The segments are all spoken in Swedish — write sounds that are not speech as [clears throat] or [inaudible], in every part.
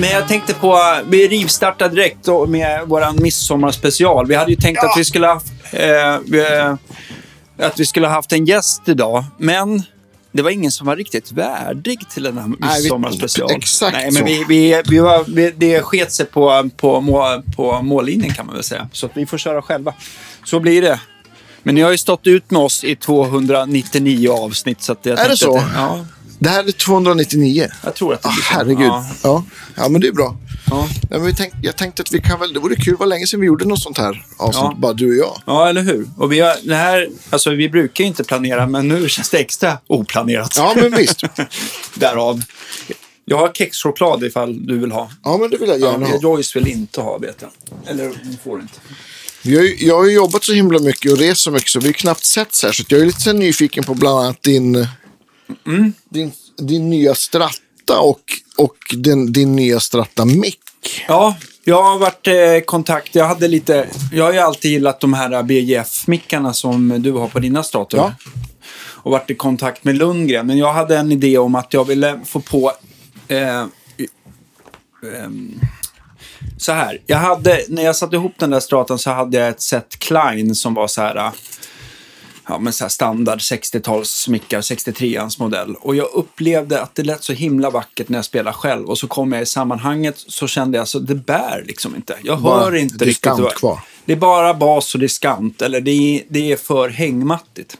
Men, jag tänkte på, vi rivstartar direkt med vår midsommarspecial. Vi hade ju tänkt att vi skulle ha, eh, att vi skulle ha haft en gäst idag, men det var ingen som var riktigt värdig till den här Nej, vi- midsommarspecial. exakt Nej, men vi, vi, vi var, vi, det sket sig på, på, må, på mållinjen kan man väl säga. Så att vi får köra själva. Så blir det. Men ni har ju stått ut med oss i 299 avsnitt. Så att jag Är det så? Att, ja, Det här är 299. jag tror att det Ah, herregud. Ja, Ja. Ja. men det är bra. ja. Ja, men vi tänk, jag tänkte att vi kan väl, det vore kul, var länge sedan vi gjorde något sånt här avsnitt, Ja. bara du och jag. Ja, eller hur? Och vi, har, det här, alltså, vi brukar ju inte planera, men nu känns det extra oplanerat. Ja, men visst. [laughs] Därav. Jag har kexchoklad ifall du vill ha. Ja, men det vill jag Ja, gärna ha. Joyce vill inte ha, vet jag. Eller hon får inte. Vi har, ju- jag har jobbat så himla mycket och rest så mycket så vi har knappt sett så här. Så jag är lite nyfiken på bland annat din, Mm. din, din nya Stratta och, och din, din nya Stratta Mic. Ja, jag har varit eh, i kontakt. Jag hade lite... Jag har ju alltid gillat de här BGF-mickarna som du har på dina stator. Ja. Och varit i kontakt med Lundgren. Men jag hade en idé om att jag ville få på... Eh, ehm, så här. Jag hade, när jag satte ihop den där stratan så hade jag ett set Klein som var så här... Ja, men så standard 60-tals mickar, 63ans modell. Och jag upplevde att det lät så himla vackert när jag spelade själv. Och så kom jag i sammanhanget så kände jag så det bär liksom inte. Jag Bara hör inte riktigt. vad- kvar. Det är bara bas och diskant. Eller det är, det är för hängmattigt.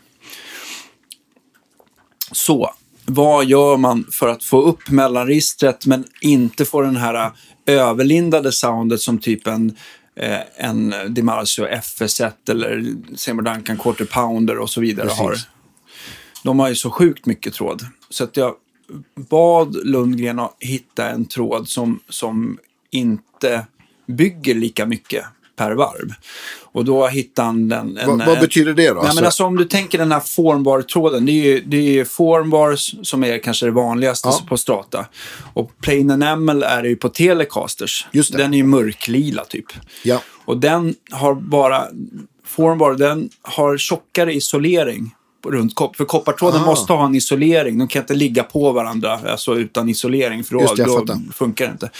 Så, vad gör man för att få upp mellanregistret men inte få den här äh, överlindade soundet som typ en, eh, en DiMarzio FS1 eller Seymour Duncan Quarter Pounder och så vidare Precis. har. De har ju så sjukt mycket tråd. Så att jag bad Lundgren att hitta en tråd som, som inte bygger lika mycket per varv. Och då hittade han den... En, Vad, vad eh, betyder det då? Nej, men alltså om du tänker den här formbar-tråden, det är ju, det är ju formbars som är kanske det vanligaste Ja. på Strata. Och plain enamel är det ju på Telecasters. Just det. Den är ju mörklila typ. ja. Och den har bara, formbar, den har tjockare isolering runt kopp. För koppartråden Ah. måste ha en isolering. De kan inte ligga på varandra alltså utan isolering, för då, det, då funkar det inte.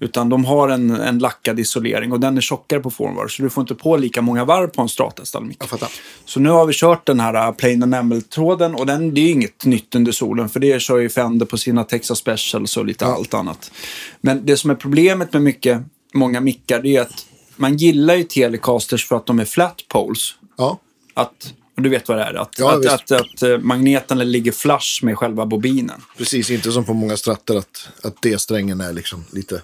Utan de har en, en lackad isolering och den är tjockare på formbar. Så du får inte på lika många varv på en strata stallmick. Jag fattar. Så nu har vi kört den här uh, plain enamel-tråden och den, det är ju inget nytt under solen för det kör ju Fender på sina Texas Specials och lite allt annat. Men det som är problemet med mycket, många mickar det är att man gillar ju Telecasters för att de är flat poles. Ja. Att, du vet vad det är? Att, Ja, att, att, att, eh, magneten ligger flush med själva bobinen. Precis, inte som på många strattor att, att D-strängen är liksom lite...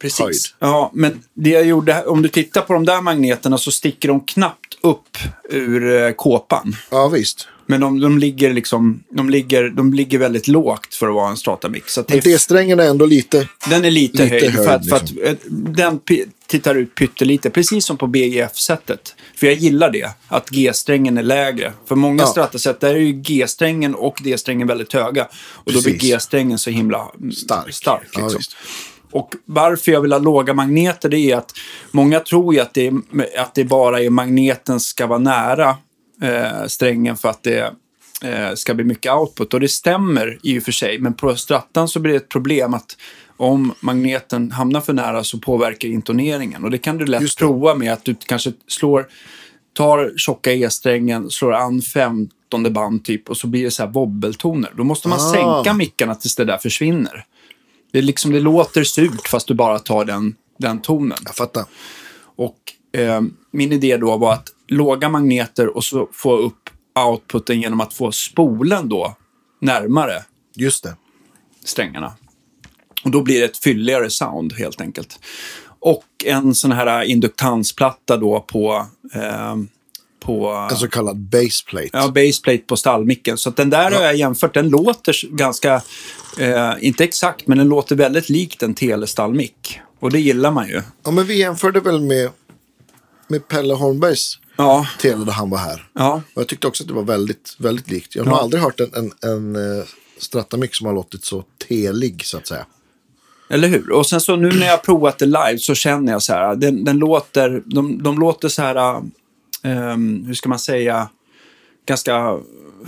Precis. Höjd. Ja, men det jag gjorde, om du tittar på de där magneterna så sticker de knappt upp ur eh, kåpan. Ja, visst. Men de, de, ligger liksom, de, ligger, de ligger väldigt lågt för att vara en stratamix. Men D-strängen är ändå lite... den är lite, lite höjd. för att, för att, eh, den tittar ut pyttelite, precis som på BGF-sättet. För jag gillar det, att G-strängen är lägre. För många Ja. stratasätt, där är ju G-strängen och D-strängen väldigt höga. Och då blir Precis. G-strängen så himla Stark. stark Ja, liksom. visst. Och varför jag vill ha låga magneter det är att många tror ju att det, är, att det bara är magneten ska vara nära eh, strängen för att det eh, ska bli mycket output. Och det stämmer i och för sig, men på strattan så blir det ett problem att om magneten hamnar för nära så påverkar intoneringen. Och det kan du lätt prova med att du kanske slår, tar tjocka E-strängen, slår an femtonde band typ och så blir det så här wobbeltoner. Då måste man Ah. sänka mickarna tills det där försvinner. Det, är liksom, det låter surt fast du bara tar den, den tonen. Jag fattar. Och eh, min idé då var att låga magneter och så få upp outputen genom att få spolen då närmare Just det. strängarna. Och då blir det ett fylligare sound helt enkelt. Och en sån här induktansplatta då på, eh, på En så kallad baseplate. Ja, baseplate på stallmicken. Så den där har jag jämfört. Den låter ganska, eh, inte exakt, men den låter väldigt likt en telestallmick. Och det gillar man ju. Ja, men vi jämförde väl med, med Pelle Holmbergs Ja, tele där han var här. ja, Och jag tyckte också att det var väldigt, väldigt likt. Jag har Ja. aldrig hört en, en, en uh, som har låtit så telig så att säga. eller hur? Och sen så nu när jag har provat det live så känner jag så här, den, den låter, de, de låter så här, ehm, hur ska man säga, ganska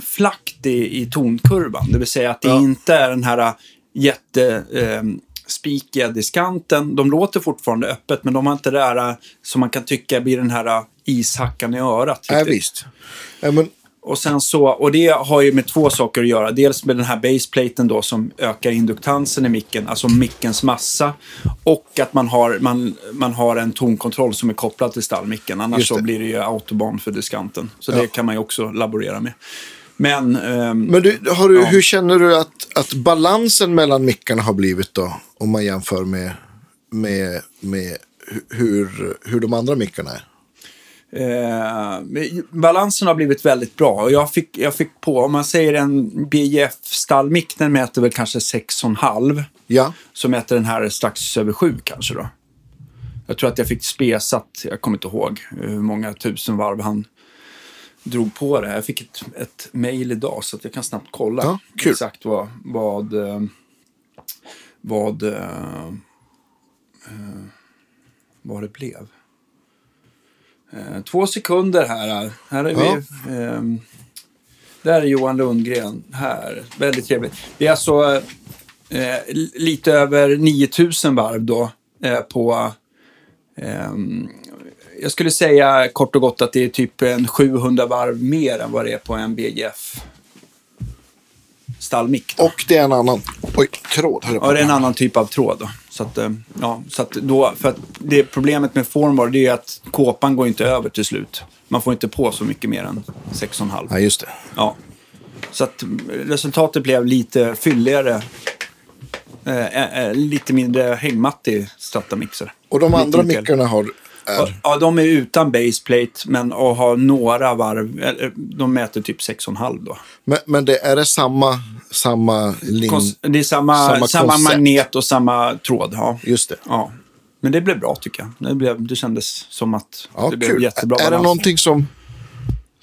flackt i, i tonkurvan. Det vill säga att det Ja. inte är den här jätte, ehm, spikiga diskanten. De låter fortfarande öppet, men de har inte det där eh, som man kan tycka blir den här eh, ishackan i örat. Riktigt. visst. Ja, men, Och sen så, och det har ju med två saker att göra. Dels med den här baseplaten då som ökar induktansen i micken, alltså mickens massa. Och att man har, man, man har en tonkontroll som är kopplad till stallmicken. Annars så blir det ju autobahn för diskanten. Så Ja. det kan man ju också laborera med. Men, ehm, men du, har du, Ja. hur känner du att, att balansen mellan mickarna har blivit då? Om man jämför med, med, med hu- hur, hur de andra mickarna är. Eh, balansen har blivit väldigt bra. Jag fick, jag fick på, om man säger en BJF-stallmick, den mäter väl kanske 6,5. Ja, Så mäter den här strax över 7 kanske då. Jag tror att jag fick spesat, jag kommer inte ihåg hur många tusen varv han drog på det. Jag fick ett, ett mail idag så att jag kan snabbt kolla Ja, exakt vad, vad, eh, vad, eh, eh, vad det blev. Två sekunder här. Här är Ja. vi. ehm, där är Johan Lundgren. Här. Väldigt trevligt. Det är alltså eh, lite över 9000 varv då eh, på... jag skulle säga kort och gott att det är typ en 700 varv mer än vad det är på en BGF stallmick. då. och det är en annan. Oj, tråd. Ja, det är en annan typ av tråd. Då. Så att, eh, ja, så att då, för att det problemet med formbar det är att kåpan går inte över till slut. Man får inte på så mycket mer än 6,5. Ja, just det. Ja. Så att resultatet blev lite fylligare. Eh, eh, lite mindre hängmattig Stratamixer. Och de andra mickarna har... Är, Ja, de är utan baseplate men och har några varv. De mäter typ 6,5 då. men, men det, är det samma, samma lin... Kons- det är samma, samma samma, magnet och samma tråd. Ja. Just det. ja. Men det blev bra tycker jag. Det, blev, det kändes som att Ja, det blev kul. jättebra är det balans. någonting som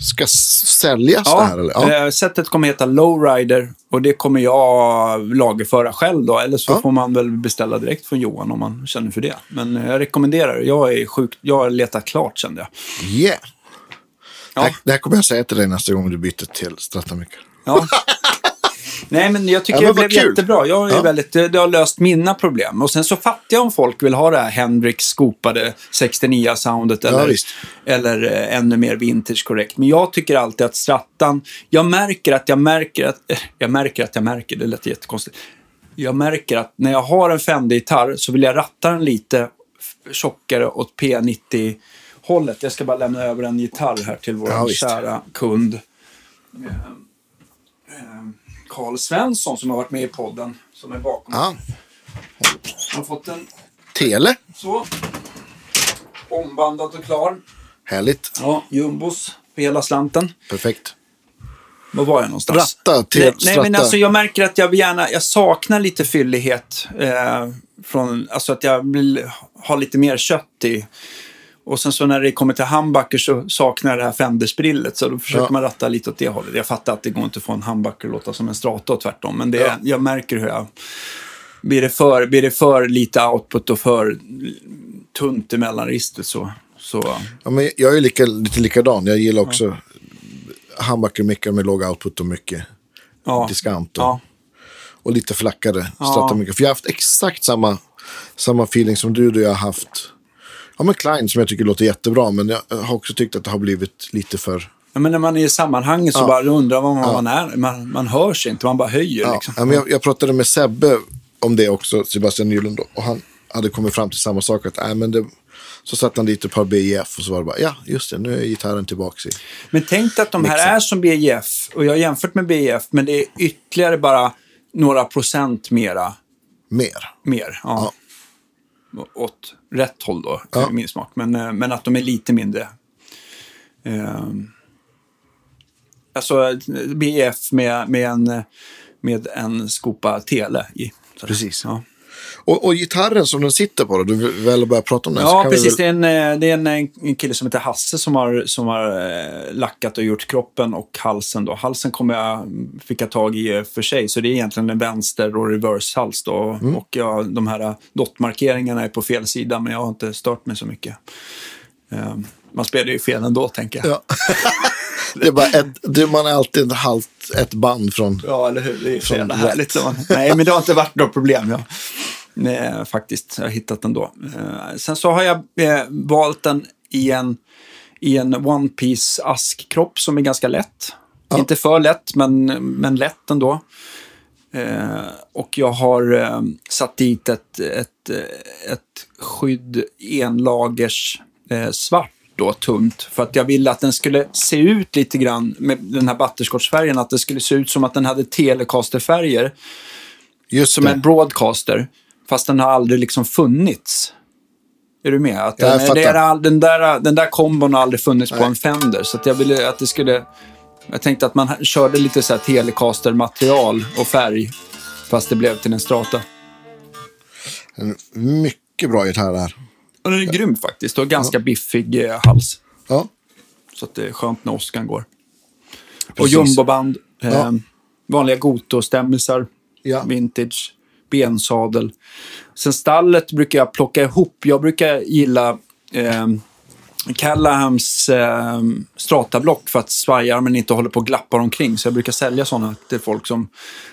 ska säljas det Ja, här? Eller? Ja. eh, sättet kommer heta Lowrider och det kommer jag lagerföra själv då. Eller så Ja. får man väl beställa direkt från Johan om man känner för det. Men eh, jag rekommenderar det. Jag är sjukt, jag har letat klart kände jag. Yeah. Ja. Det, här, det här kommer jag säga till dig nästa gång du byter till Stratamicker. Ja. [laughs] Nej, men jag tycker Ja, men det blev kul. jättebra. Jag är Ja. väldigt, det det har löst mina problem. Och sen så fattar jag om folk vill ha det här Hendrix skopade 69-soundet eller, visst. eller eh, ännu mer vintage korrekt. Men jag tycker alltid att Strattan, jag märker att jag märker att, eh, jag märker att jag märker, det lät jättekonstigt. Jag märker att när jag har en Fender-gitarr så vill jag ratta den lite tjockare åt P90-hållet. Jag ska bara lämna över en gitarr här till vår Ja, kära kund. Karl Svensson som har varit med i podden. Som är bakom. Ja. Han har fått en Tele. så. Ombandad och klar. Härligt. Ja, jumbos för hela slanten. Perfekt. Var var jag någonstans? Ratta till nej, nej, men alltså jag märker att jag vill gärna, jag saknar lite fyllighet. Eh, från, alltså att jag vill ha lite mer kött i. Och sen så när det kommer till humbucker så saknar det här Fender-sprillet. Så då försöker Ja. man ratta lite åt det hållet. Jag fattar att det går inte att få en humbucker att låta som en strata och tvärtom. Men det, Ja. jag märker hur jag... Blir det, för, blir det för lite output och för tunt i mellanregistret så... så Ja, men jag är lika, lite likadan. Jag gillar också handbackermickar med låg output och mycket ja. diskant. Och, Ja. och lite flackare Stratamicker. För jag har haft exakt samma, samma feeling som du då jag har haft. Ja, men Klein som jag tycker låter jättebra. Men jag har också tyckt att det har blivit lite för... Ja, men när man är i sammanhanget så Ja. bara undrar vad man, man är. Man, man hörs inte, man bara höjer. Ja, liksom. ja, men jag, jag pratade med Sebbe om det också, Sebastian Nylund. Och han hade kommit fram till samma sak. Att, äh, men det, så satte han dit ett par BIF och så var det bara, ja just det, nu är gitarren tillbaka i. Men tänk att de här Mixen. är som BJF. Och jag har jämfört med BJF, men det är ytterligare bara några procent mera. Mer. Mer. Ja. Åt rätt håll då, Ja. min smak. Men, eh, men att de är lite mindre. Ehm. alltså BJF med, med, en, med en skopa tele i. Precis. Ja. Och, och gitarren som den sitter på då, du väl börjar prata om den? Ja, precis. väl- Det är, en, eh, det är en, en kille som heter Hasse som har, som har eh, lackat och gjort kroppen och halsen. Då. Halsen kommer jag, fick jag tag i eh, för sig, så det är egentligen en vänster och reverse-hals. Då. Mm. Och jag, de här eh, dottmarkeringarna är på fel sida, men jag har inte stört mig så mycket. Eh, man spelar ju fel ändå, tänker jag. Ja. [laughs] det är bara ett, det, man är alltid ett halvt ett band från... Ja, eller hur? Det är så jävla härligt. Man- Nej, men det har inte varit något problem. Ja. Eh, faktiskt, jag har hittat den då. Eh, sen så har jag eh, valt den i en, i en One Piece askkropp som är ganska lätt. Ja. Inte för lätt, men, men lätt ändå. Eh, och jag har eh, satt dit ett, ett, eh, ett skydd enlagers eh, svart då, tunt. För att jag ville att den skulle se ut lite grann med den här butterscotchfärgen. Att det skulle se ut som att den hade telecasterfärger. Just Som en broadcaster. Fast den har aldrig liksom funnits. Är du med? Att Jag den, det är den, där, den där kombon har aldrig funnits på Nej. en Fender. Så jag ville att det skulle... Jag tänkte att man körde lite så här telecaster-material och färg. Fast det blev till en strata. En mycket bra gitarr här. Och den är grym faktiskt. Och ganska biffig eh, hals. Ja, Så att det är skönt när Oscar går. Och Precis. jumboband. Eh, Ja. Vanliga Goto-stämmisar. Ja. Vintage. Bensadel. Sen stallet brukar jag plocka ihop. Jag brukar gilla eh, Callahams eh, stratablock för att svajarmen inte håller på och glappar omkring. Så jag brukar sälja sådana till folk som,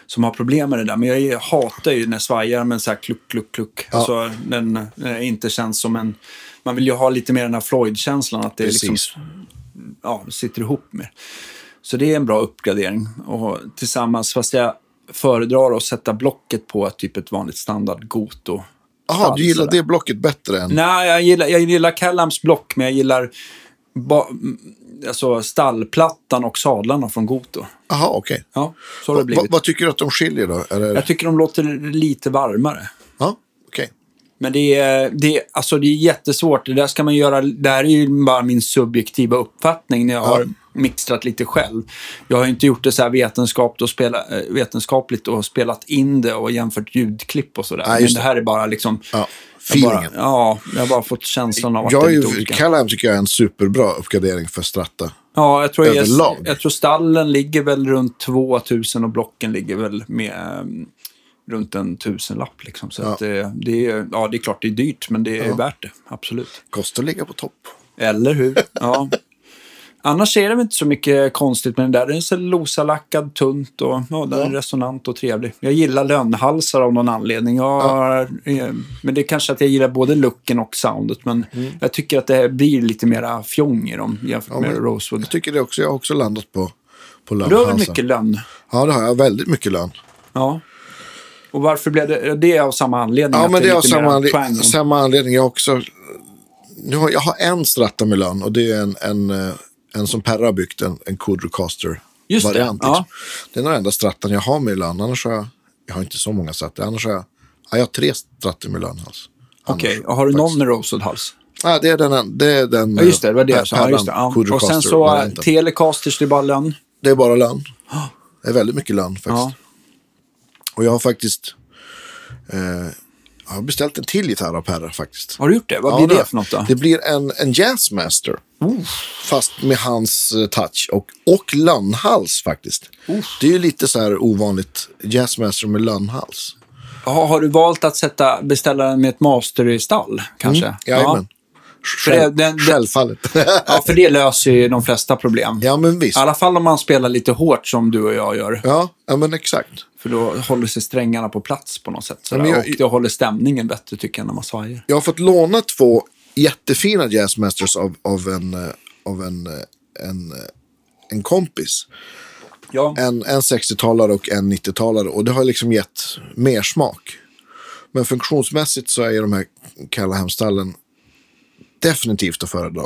som har problem med det där. Men jag hatar ju när svajarmen så här kluck, kluck, kluck. Ja. Alltså, den eh, inte känns som en... Man vill ju ha lite mer den här Floyd-känslan. Att det liksom precis. ja, sitter ihop med. Så det är en bra uppgradering. Och tillsammans, fast jag föredrar att sätta blocket på typ ett vanligt standard Goto. Jaha, du gillar det blocket bättre än... Nej, jag gillar, jag gillar Callams block, men jag gillar ba, alltså stallplattan och sadlarna från Goto. Jaha, okej. Ja, så har det Va, blivit. vad tycker du att de skiljer då? Det... Jag tycker de låter lite varmare. Ja, okej. Men det är, det, är, alltså det är jättesvårt. Det där ska man göra. Det här är ju bara min subjektiva uppfattning när jag har mixtrat lite själv. Jag har inte gjort det så här vetenskapligt och, spela, eh, vetenskapligt och spelat in det och jämfört ljudklipp och sådär. Nej, Men det här är bara liksom... Ja, jag bara, feelingen. ja, jag har bara fått känslan av att Jag det är lite olika. Callum tycker jag är en superbra uppgradering för Stratta. Ja, jag tror, jag, överlag. jag tror stallen ligger väl runt 2000 och blocken ligger väl med um, runt en tusenlapp. Liksom. Så Ja. att det, det, är, ja, det är klart det är dyrt, men det är värt det. Absolut. Kostar att ligga på topp. Eller hur? Ja. Annars är det inte så mycket konstigt med den där. Den är cellulosalackad, tunt och ja, den är Ja. resonant och trevlig. Jag gillar lönnhalsar av någon anledning. Jag, eh, Men det är kanske att jag gillar både looken och soundet. Men jag tycker att det blir lite mera fjong i dem jämfört Mm. Ja, med Rosewood. Jag tycker det också. Jag har också landat på, på Du har väl lönnhalsar. mycket lönn? Ja, det har jag. Väldigt mycket lön. Ja. Och varför blev det? Det är av samma anledning? Ja, men det är av lite samma, mera anle- samma anledning. Jag också... Nu har, jag har en stratta med lön och det är en, en, eh, en som Perra har byggt, en, en Kudrocaster Just det, ja. Det är den enda strattan jag har med lön. Annars har jag, jag har inte så många strattor. Annars har jag, ja, jag har tre strattor med lönhals. Okej, och har du någon med Rosewood-hals? Ja, det är den, det är den Ja, just det. Det var det jag sa. Ja, just det. Ja. Och sen så. Telecasters, det är bara lönn. Det är bara lön. [gasps] Det är väldigt mycket lön faktiskt. Ja. Och jag har faktiskt eh, jag har beställt en till gitarr av Perra faktiskt. Har du gjort det? Vad Ja, blir det har- för något då? Det blir en, en Jazzmaster. Fast med hans eh, touch. Och, och lönnhals faktiskt. Det är ju lite så här ovanligt. Jazzmaster med lönnhals. Ja, har du valt att sätta, beställa den med ett master i stall, kanske? Mm, Jajamän. För det- Själv, den- den- Självfallet. Ja, för det löser ju de flesta problem. ja, men visst. I alla fall om man spelar lite hårt som du och jag gör. Ja, ja, men exakt. För då håller sig strängarna på plats på något sätt. Sådär. men jag- Och det håller stämningen bättre tycker jag när man svajar. Jag har fått låna två jättefina Jazzmasters av, av, en, eh, av en, eh, en, eh, en kompis. Ja, En, en 60-talare och en 90-talare. Och det har liksom gett mer smak. Men funktionsmässigt så är de här Callahan-stallen definitivt att föredra.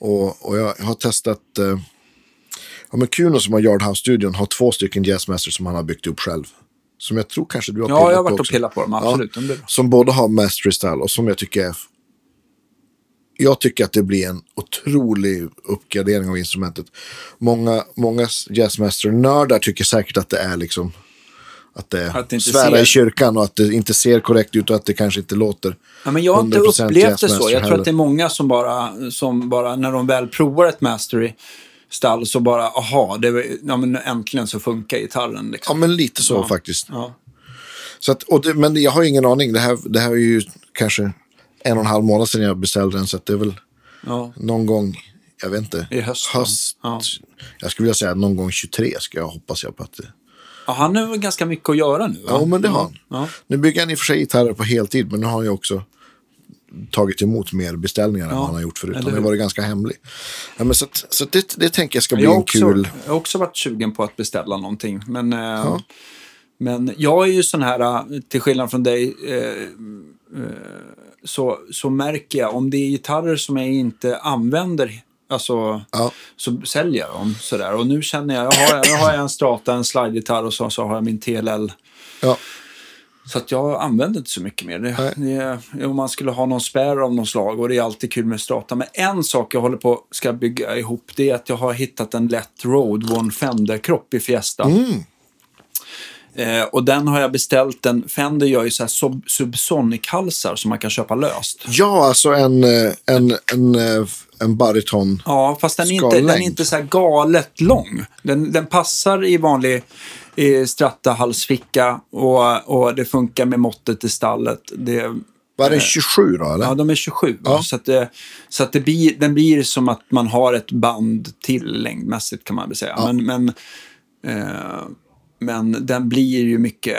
Och, och jag har testat... Eh, ja, men Kuno som har Yard House-studion har två stycken Jazzmasters som han har byggt upp själv. Som jag tror kanske du har ja pillat jag har på varit och pillat på dem. Absolut. Bra. Som både har mastery style och som jag tycker är... Jag tycker att det blir en otrolig uppgradering av instrumentet. Många, många jazzmaster-nördar tycker säkert att det är liksom... Att det Att det svära ser- i kyrkan och att det inte ser korrekt ut och att det kanske inte låter. Ja, men jag har inte 100% upplevt det så. Jag tror att det är många som bara, som bara när de väl provar ett mastery stall så bara, aha, det, var- ja, men äntligen så funkar gitarren. Ja, Liksom. men lite så Ja. faktiskt. Ja. Så att, och det, men jag har ingen aning. Det här, det här är ju kanske en och en halv månad sedan jag beställde den. Så det är väl Ja. någon gång, jag vet inte. I höst, höst Ja. Jag skulle vilja säga någon gång 23 ska jag hoppas jag på att det, Ja, han har väl ganska mycket att göra nu? Va? Ja, men det har han. Ja. Nu bygger han i och för sig gitarrer på heltid, men nu har han ju också tagit emot mer beställningar än Ja, vad han har gjort förut. Han har varit ganska hemlig. Ja, men så att, så att det, det tänker jag ska bli Jag en också, kul... jag har också varit sugen på att beställa någonting. Men, eh, men jag är ju sån här, eh, till skillnad från dig, eh, så, så märker jag om det är gitarrer som jag inte använder, alltså, Ja. så säljer jag dem. Sådär. Och nu känner jag, jag har, jag har en Strata, en slidegitarr och så, så har jag min TLL. Ja, Så att jag använder inte så mycket mer. Det, det, om man skulle ha någon spärr av något slag och det är alltid kul med Strata. Men en sak jag håller på ska bygga ihop det är att jag har hittat en lätt Road One Fender-kropp i Fiesta. Eh, och den har jag beställt. En Fender gör ju så här sub Subsonic-halsar som man kan köpa löst. ja alltså en, eh, en, en, eh, en bariton. Ja, fast den är inte, den är inte så här galet lång. Den, den passar i vanlig eh, Strata-halsficka och, och det funkar med måttet i stallet. Det, Var det 27 då, eller? Ja, de är 27. va? Ja. Så, att det, så att det blir, den blir som att man har ett band till längdmässigt kan man väl säga. Men, men, eh, men den blir ju mycket...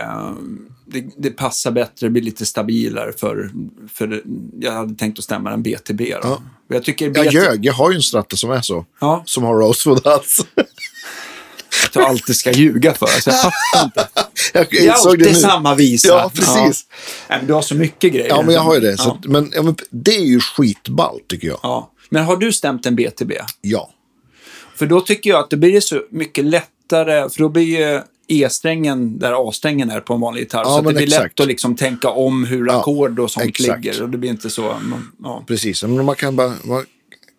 Det, det passar bättre, det blir lite stabilare för... för jag hade tänkt att stämma en BTB. Då. Ja. Jag tycker Jag BT, ljög, jag har ju en stratta som är så. Ja. Som har Rosewood alltså. att du alltid ska ljuga för. Så jag fattar inte. [laughs] Jag Det är det alltid samma visa. Ja, precis. Nej, men du har så mycket grejer. Ja, men jag har ju det. Så Ja. men, ja, men det är ju skitballt tycker jag. Ja. Men har du stämt en BTB? Ja. För då tycker jag att det blir så mycket lättare, för då blir ju E-strängen där A-strängen är på en vanlig gitarr. Ja, så det blir exakt. lätt att liksom tänka om hur ackord och sånt exakt. ligger. Och det blir inte så... Ja. Precis, men man kan bara... Man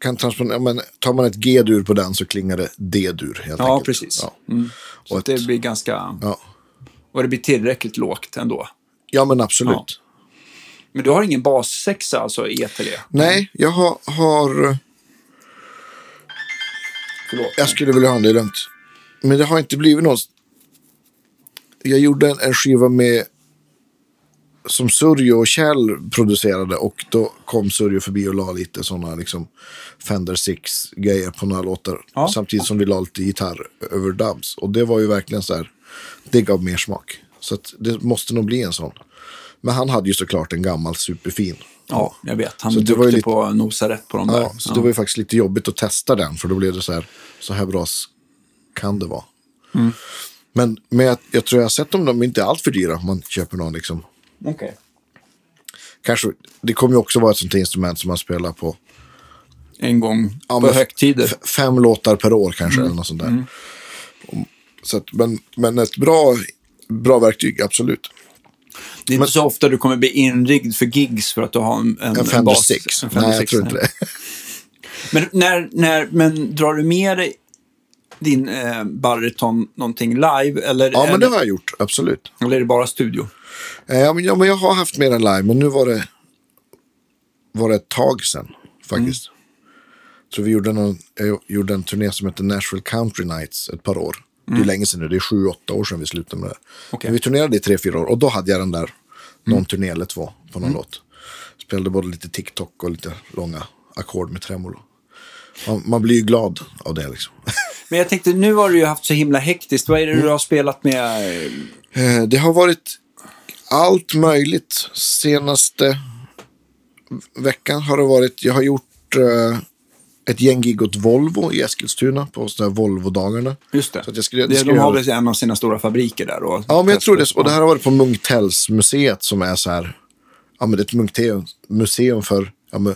kan transponera, men tar man ett G-dur på den så klingar det D-dur helt Ja, enkelt. precis. Ja. Mm. Så att det ett- blir ganska... Ja. Och det blir tillräckligt lågt ändå. ja, men absolut. Ja. Men du har ingen bassexa, alltså E till det? Nej, jag har, har... Förlåt. Jag skulle vilja ha en, det är lugnt. Men det har inte blivit något. Jag gjorde en, en skiva med som Surjo och Kjell producerade och då kom Surjo förbi och la lite sådana liksom Fender Six-grejer på några låtar. Ja. Samtidigt som vi la lite gitarr över dubs. Och det var ju verkligen så här, det gav mer smak. Så det måste nog bli en sån. Men han hade ju såklart en gammal superfin. Ja, jag vet. Han Så var duktig lite- på att nosa rätt på de där. Ja, så det var ju faktiskt lite jobbigt att testa den. För då blev det så här, så här bra kan det vara. Mm. Men, men jag, jag tror jag har sett dem, de är inte allt för dyra om man köper någon liksom. Okej. Kanske, det kommer ju också vara ett sånt instrument som man spelar på En gång Ja, på men högtider. fem låtar per år kanske. Mm. Eller något sånt där. Om- Så att, men, men ett bra, bra verktyg, absolut. Det är inte så ofta du kommer bli inringd för gigs för att du har en, en, En Fender bas. Six. En Fender Nej, jag Six, tror inte det. [laughs] Men, när, när, men drar du med dig din eh, bariton någonting live? Eller, Ja, men det har jag gjort, absolut. eller är det bara studio? Eh, Ja, men, ja, men jag har haft mer än live, men nu var det, var det ett tag sedan faktiskt. Så vi gjorde, någon, jag gjorde en turné som heter Nashville Country Nights ett par år. Det är länge sedan nu, det är sju, åtta år sedan vi slutade med det. Okej. Men vi turnerade i tre, fyra år och då hade jag den där, någon turné eller två på någon låt. Spelade både lite TikTok och lite långa ackord med tremolo. Man, man blir ju glad av det liksom. [laughs] Men jag tänkte, nu har du ju haft så himla hektiskt. Vad är det du har spelat med? eh, Det har varit allt möjligt. Senaste veckan har det varit, jag har gjort eh, ett gäng gig åt Volvo i Eskilstuna på sådana här Volvo-dagarna. Just det. Så jag skulle- det skulle de har väl en av sina stora fabriker där då? Ja, men jag tror det. Och det här har varit på Munktellsmuseet som är så här, ja men det är ett munkteum, museum för, ja men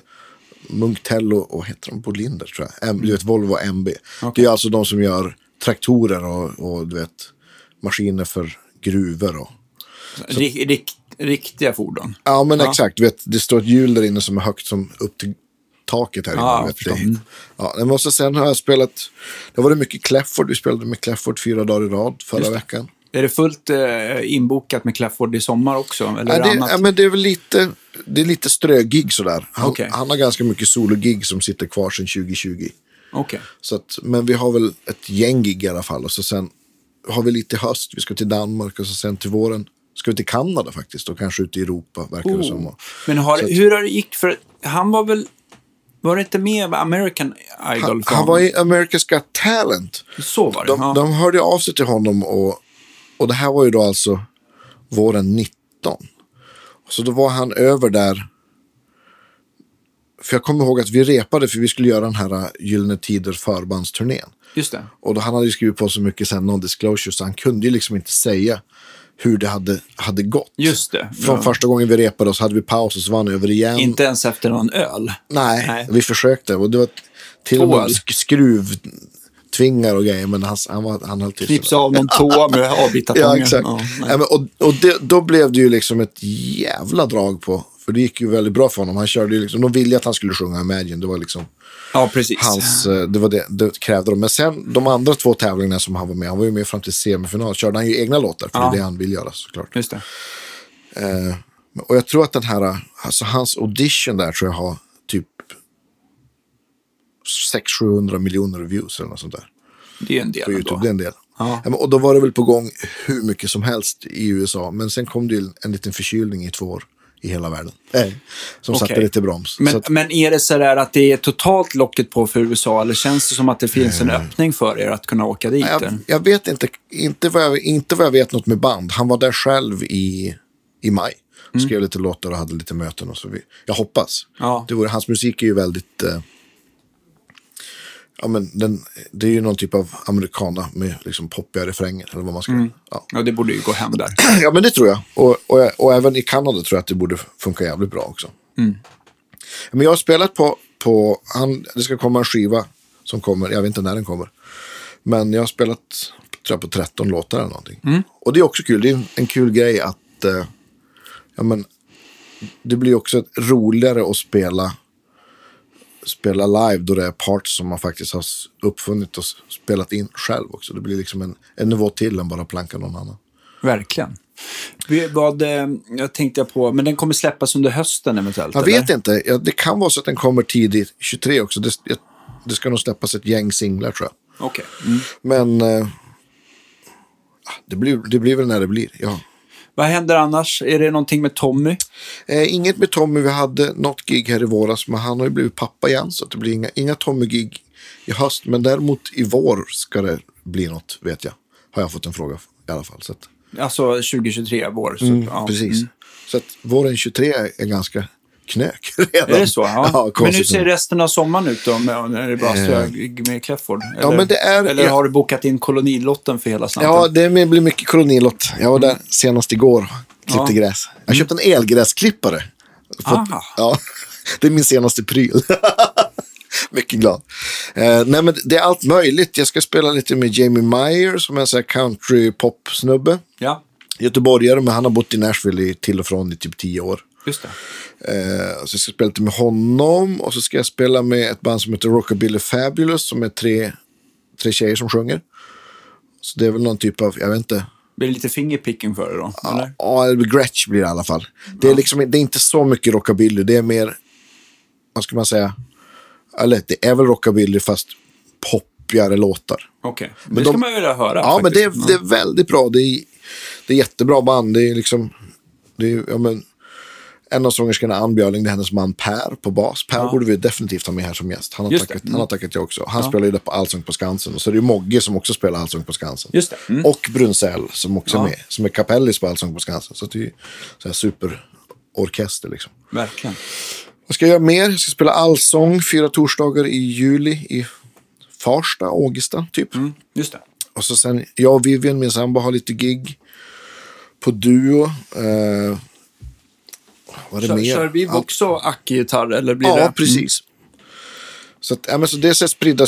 Munktell och, och heter de, Bolinder tror jag. M, du vet Volvo MB. Det är alltså de som gör traktorer och, och du vet maskiner för gruvor och Rik, rik, riktiga fordon? Ja, men Ja. exakt. Du vet, det står ett hjul där inne som är högt som upp till taket här inne. Ja, jag vet. Det, Mm. ja, men och så sen har jag spelat, det var det mycket Clefford. Vi spelade med Clefford fyra dagar i rad förra veckan. Är det fullt eh, inbokat med Clefford i sommar också? Eller Ja, det annat? ja, men det är väl lite, det är lite strögig sådär. Han, Okej. han har ganska mycket sologig som sitter kvar sedan 2020. Okej. Så att, men vi har väl ett gäng gig i alla fall. Och så sen har vi lite höst. Vi ska till Danmark och så sen till våren ska vi till Kanada faktiskt. Och kanske ute i Europa verkar det som. Oh. Men har, att- hur har det gick? För han var väl... Var det inte med American Idol? Han, han var i America's Got Talent. Så var det? De, ja. de hörde av sig till honom och och det här var ju då alltså våren 19. Så då var han över där. För jag kommer ihåg att vi repade för vi skulle göra den här äh, Gyllene Tider förbandsturnén. Just det. Och då han hade ju skrivit på så mycket sen non-disclosure så han kunde ju liksom inte säga hur det hade, hade gått. Just det. Från Ja. första gången vi repade oss hade vi paus och så var han över igen. Inte ens efter någon öl. Nej, Nej. vi försökte. Och det var till och med öl. Skruvtvingar och grejer. Men han, han, var, han höll tyst. Knipsa av någon [laughs] tå med avbitartången. Ja, exakt. Ja, och och det, då blev det ju liksom ett jävla drag på. För det gick ju väldigt bra för honom. Han körde ju liksom, de ville att han skulle sjunga Imagine. Det var liksom ja precis. hans, eh, det var det, det krävde de. Men sen de andra två tävlingarna som han var med, han var ju med fram till semifinal, körde han ju egna låtar. För det är det han vill göra såklart. Just det. Eh, och jag tror att den här, alltså hans audition där tror jag har 600-700 miljoner views eller något sånt där. Det är en del På YouTube, ändå. det är en del. Ja. och då var det väl på gång hur mycket som helst i USA. Men sen kom det ju en liten förkylning i två år i hela världen. Eh, som Okej. satte lite broms. Men, att, men är det så där att det är totalt locket på för USA eller känns det som att det finns en öppning för er att kunna åka dit? jag, jag vet inte, inte vad jag, inte vad jag vet något med band. Han var där själv i, i maj. Mm. Skrev lite låtar och hade lite möten. Och så jag hoppas. Ja. Det vore, hans musik är ju väldigt... Eh, ja, men den, det är ju någon typ av americana med liksom poppiga refränger. Eller vad man ska... Mm. Ja. Ja, det borde ju gå hem där. [clears throat] ja, men det tror jag. Och, och, och även i Kanada tror jag att det borde funka jävligt bra också. Mm. Men jag har spelat på, på han, det ska komma en skiva som kommer, jag vet inte när den kommer. Men jag har spelat tror jag, på 13 låtar eller någonting. Mm. Och det är också kul, det är en, en kul grej att, eh, ja men, det blir också roligare att spela spela live då det är parts som man faktiskt har uppfunnit och spelat in själv också. Det blir liksom en, en nivå till än bara planka någon annan. Verkligen. Vad, eh, jag tänkte på, men den kommer släppas under hösten eventuellt? Jag eller? vet inte. Ja, det kan vara så att den kommer tidigt, 23 också. Det, det ska nog släppas ett gäng singlar tror jag. Okej. Mm. Men eh, ah, det, blir, det blir väl när det blir. Ja. Vad händer annars? Är det någonting med Tommy? Eh, inget med Tommy. Vi hade något gig här i våras, men han har ju blivit pappa igen. Så det blir inga, inga Tommy-gig i höst. Men däremot i vår ska det bli något, vet jag. Har jag fått en fråga i alla fall. Så att, Alltså 2023, vår. Så, mm, ja. Precis. Mm. Så att våren 23 är, är ganska knök redan. [laughs] Är det så? Ja. men hur ser resten av sommaren ut då? Med, när det bara strög med Clifford? Eller, men det är- eller har du bokat in kolonilotten för hela slanten? Ja, det blir mycket kolonilott. Jag var där senast igår och klippte Ja. gräs. Jag köpte en elgräsklippare. Fått-. Ja, det är min senaste pryl. [laughs] mycket glad. Eh, nej, men det är allt möjligt. Jag ska spela lite med Jamie Meyer som är en sån här country pop-snubbe. ja, Göteborgare, men han har bott i Nashville i, till och från i typ tio år. Just det. Eh, så jag ska spela lite med honom och så ska jag spela med ett band som heter Rockabilly Fabulous som är tre, tre tjejer som sjunger. Så det är väl någon typ av, jag vet inte, Blir det lite fingerpicking för det då? Ja, eller Gretsch blir det i alla fall. Det är, liksom, det är inte så mycket rockabilly, det är mer, vad ska man säga, eller det är väl rockabilly fast poppigare låtar. Okej, Men det de- ska man vilja höra. Ja, men det är, faktiskt. det är väldigt bra. Det är, det är jättebra band. Det är liksom, det är, ja, men, en av sångerskorna, Ann Björling, det är hennes man Per på bas. Per Ja. borde vi definitivt ha med här som gäst. Han har, tackat, Mm. han har tackat jag också. Han spelar ju det på Allsång på Skansen. Och så är det ju Mogge som också spelar Allsång på Skansen. Just det. Mm. Och Brunzell som också Ja. är med. Som är kapellis på Allsång på Skansen. Så det är ju så här superorkester liksom. Verkligen. Vad ska jag göra mer? Jag ska spela allsång fyra torsdagar i juli i Farsta, Ågesta typ. Mm, just det. Och så sen, jag och Vivian, min sambo, har lite gig på Duo. Eh, vad är det Kör, mer? kör vi också ackgitarr eller blir Ja, det? Mm. precis. Så, att, ja, men så det är så spridda,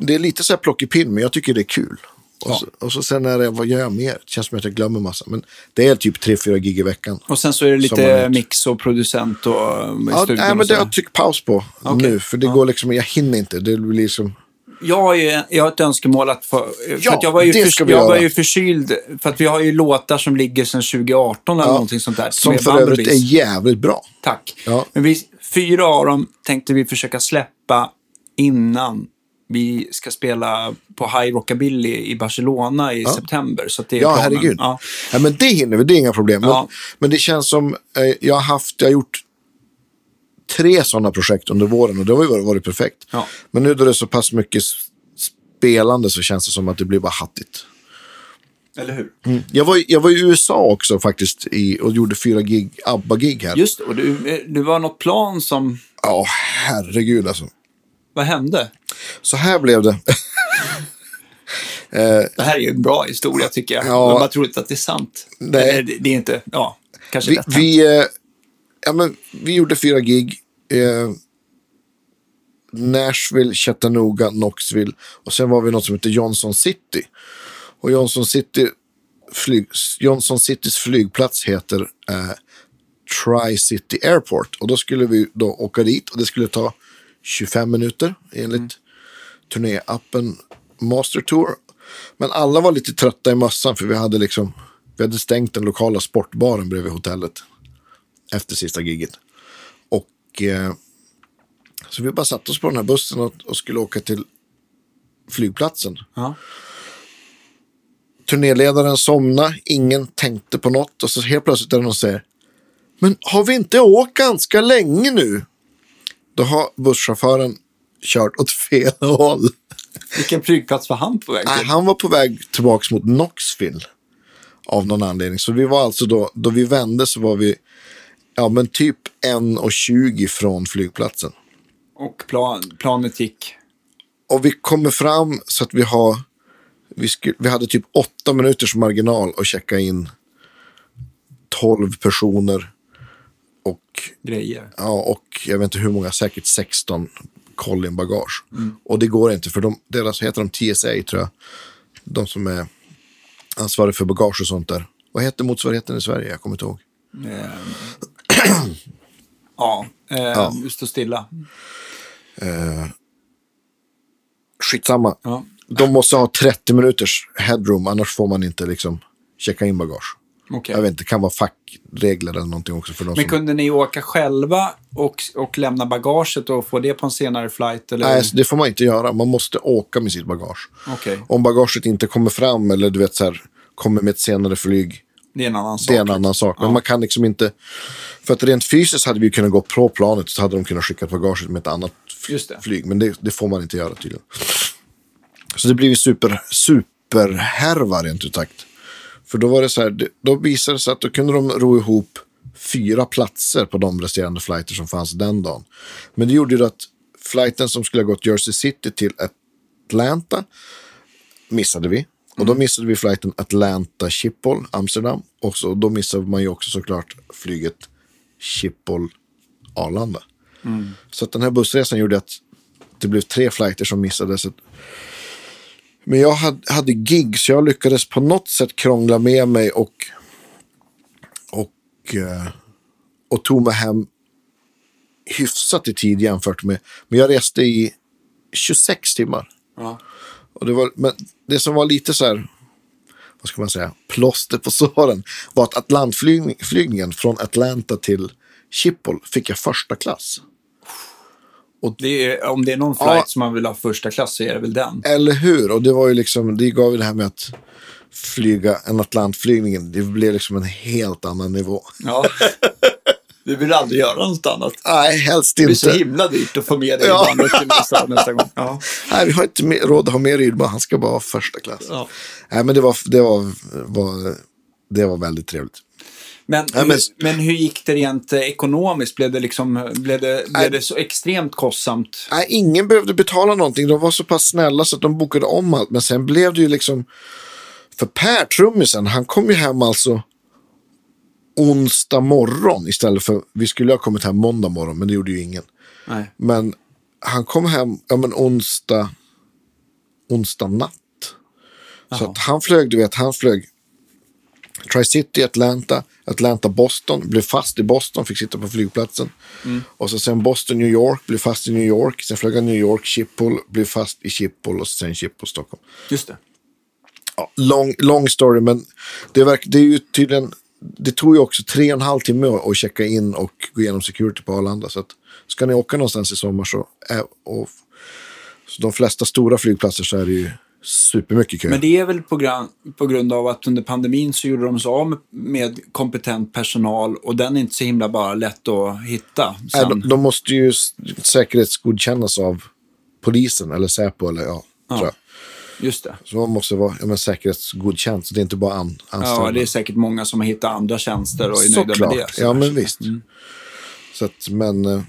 det är lite så här plockepinn, men jag tycker det är kul. Och, Ja. så, och så sen är det, vad gör jag mer? Det känns som att jag glömmer massa. Men det är typ tre, fyra gig i veckan. Och sen så är det lite mix och producent och i Ja, nej, men det har jag tryckt paus på Okej. nu. För det Ja. går liksom, jag hinner inte. Det blir liksom... Jag har ju jag har ett önskemål att få... För Ja, att jag var ju, det för, jag var ju förkyld. För att vi har ju låtar som ligger sedan 2018 eller någonting sånt där. Som med för övrigt är jävligt bra. Tack. Ja. Men vi, fyra av dem tänkte vi försöka släppa innan vi ska spela på High Rockabilly i Barcelona i september. Så det är Ja, planen. herregud. Ja. Ja. men det hinner vi, det är inga problem. Men, Ja. men det känns som, eh, jag har haft, jag har gjort tre sådana projekt under våren och det har ju varit, perfekt. Ja. Men nu då det är så pass mycket spelande så känns det som att det blir bara hattigt. Eller hur? Jag var, jag var i USA också faktiskt i, och gjorde fyra gig, ABBA-gig här. Just det, och du, det var något plan som... Ja, herregud alltså. Vad hände? Så här blev det. [laughs] Det här är ju en bra historia tycker jag. Ja. Men man tror inte att det är sant. Nej. Eller, det, är inte, ja, kanske Vi, vi, eh, ja, men, vi gjorde fyra gig. Eh, Nashville, Chattanooga, Knoxville. Och sen var vi något som heter Johnson City. Och Johnson, City, flyg, Johnson Citys flygplats heter eh, Tri-City Airport. Och då skulle vi då åka dit och det skulle ta 25 minuter enligt turnéappen Master Tour. Men alla var lite trötta i mössan för vi hade liksom vi hade stängt den lokala sportbaren bredvid hotellet efter sista giget. Och eh, så vi bara satte oss på den här bussen och, och skulle åka till flygplatsen. Ja. Turnéledaren somnade, ingen tänkte på något och så helt plötsligt är det någon som säger Men har vi inte åkt ganska länge nu? Då har busschauffören kört åt fel håll. Vilken flygplats var han på väg Nej, till? han var på väg tillbaka mot Knoxville. Av någon anledning. Så vi var alltså då, då vi vände så var vi ja, men typ 1.20 från flygplatsen. Och plan, planet gick. Och vi kommer fram så att vi har, vi, sku, vi hade typ åtta minuters marginal att checka in 12 personer. Och, Grejer. ja, och jag vet inte hur många, säkert 16 kollin bagage. Och det går inte för de, deras, heter de TSA tror jag. De som är ansvariga för bagage och sånt där. Vad heter motsvarigheten i Sverige? Jag kommer inte ihåg. Ja, eh, du står stilla. Skitsamma. Ja. De måste ha 30 minuters headroom, annars får man inte liksom checka in bagage. Okej. Jag vet inte, det kan vara fackregler eller någonting också för de Men som... kunde ni åka själva och, och lämna bagaget och få det på en senare flight? Eller? Nej, det får man inte göra. Man måste åka med sitt bagage. Okej, Om bagaget inte kommer fram eller du vet så här, kommer med ett senare flyg, det är en annan sak. det är en annan sak. Men man kan liksom inte... För att rent fysiskt hade vi kunnat gå på planet så hade de kunnat skicka bagaget med ett annat flyg. Men det, det får man inte göra tydligen. Så det ju super, superhärva rent ut sagt. För då var det så här, då visade det sig att då kunde de ro ihop fyra platser på de resterande flighter som fanns den dagen. Men det gjorde ju att flighten som skulle ha gått Jersey City till Atlanta missade vi. Och då missade vi flighten Atlanta Schiphol, Amsterdam. Och så, då missade man ju också såklart flyget Schiphol Arlanda. Så att den här bussresan gjorde att det blev tre flighter som missades. Men jag hade, hade gig så jag lyckades på något sätt krångla med mig och, och, eh, och tog mig hem hyfsat i tid jämfört med. Men jag reste i 26 timmar. Ja. Och det, var, men det som var lite så här, vad ska man säga, plåster på [laughs] såren var att Atlantflygningen från Atlanta till Schiphol fick jag första klass. Det är, om det är någon flight Ja. som man vill ha första klass så är det väl den. Eller hur? Och det var ju liksom, det gav ju det här med att flyga en Atlantflygningen, det blev liksom en helt annan nivå. Ja. [laughs] Du vill aldrig göra något annat. Nej, helst Det är så inte. himla dyrt att få med dig Ja. till nästa, nästa gång. [laughs] Ja. Nej, vi har inte råd att ha mer Rydman, han ska bara ha första klass. Ja. Nej, men det var, det var, var, det var väldigt trevligt. Men, Ja, men- men hur gick det rent eh, ekonomiskt? Blev det, liksom, blev det, Nej. blev det så extremt kostsamt? Nej, ingen behövde betala någonting. De var så pass snälla så att de bokade om allt. Men sen blev det ju liksom... För Per, trummisen, han kom ju hem alltså onsdag morgon istället för... Vi skulle ha kommit hem måndag morgon, men det gjorde ju ingen. Nej. Men han kom hem ja, men onsdag, onsdag natt. Så Jaha. att han flög, du vet, han flög Tri-City, Atlanta, Atlanta, Boston, blev fast i Boston, fick sitta på flygplatsen. Och så sen Boston, New York, blev fast i New York. Sen flög han New York, Schiphol, blev fast i Schiphol och sen Schiphol, Stockholm. Just det. Ja, lång, lång story, men det, verk, det är ju tydligen... Det tog ju också tre och en halv timme att checka in och gå igenom security på Arlanda. Så att ska ni åka någonstans i sommar så... Och, så de flesta stora flygplatser så är det ju supermycket kö. Men det är väl på, gran, på grund av att under pandemin så gjorde de sig av med, kompetent personal och den är inte så himla bara lätt att hitta. Sen, de, de måste ju säkerhetsgodkännas av polisen eller Säpo eller ja, Ja. tror jag. Just det. Så man måste vara ja, men, säkerhetsgodkänd, så det är inte bara an, anställda. Ja, det är säkert många som har hittat andra tjänster och är nöjda Såklart. med det. Så ja, men visst. Så att, men eh,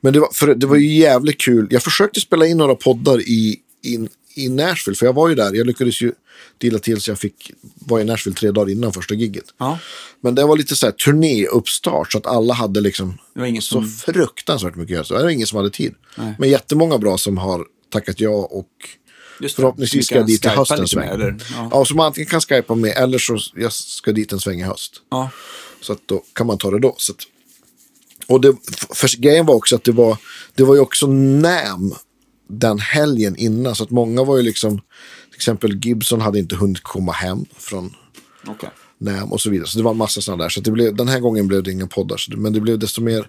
men det, var, för det var ju jävligt kul. Jag försökte spela in några poddar i, i, i Nashville, för jag var ju där. Jag lyckades ju dela till så jag fick vara i Nashville tre dagar innan första gigget. Ja, Men det var lite så här turnéuppstart, så att alla hade liksom ingen så som... fruktansvärt mycket att göra. Det var ingen som hade tid. Nej. Men jättemånga bra som har tackat ja och Just förhoppningsvis ska jag dit skypa hösten lite sväng. med, eller? Ja. Ja, som antingen kan skypa med eller så jag ska dit en sväng i höst. Ja. Så att då kan man ta det då. Så att, och det, för grejen var också att det var, det var ju också NAM den helgen innan. Så att många var ju liksom, till exempel Gibson hade inte hunnit komma hem från Okej. NAM och så vidare. Så det var en massa sådana där. Så det blev, den här gången blev det inga poddar. Så det, men det blev desto mer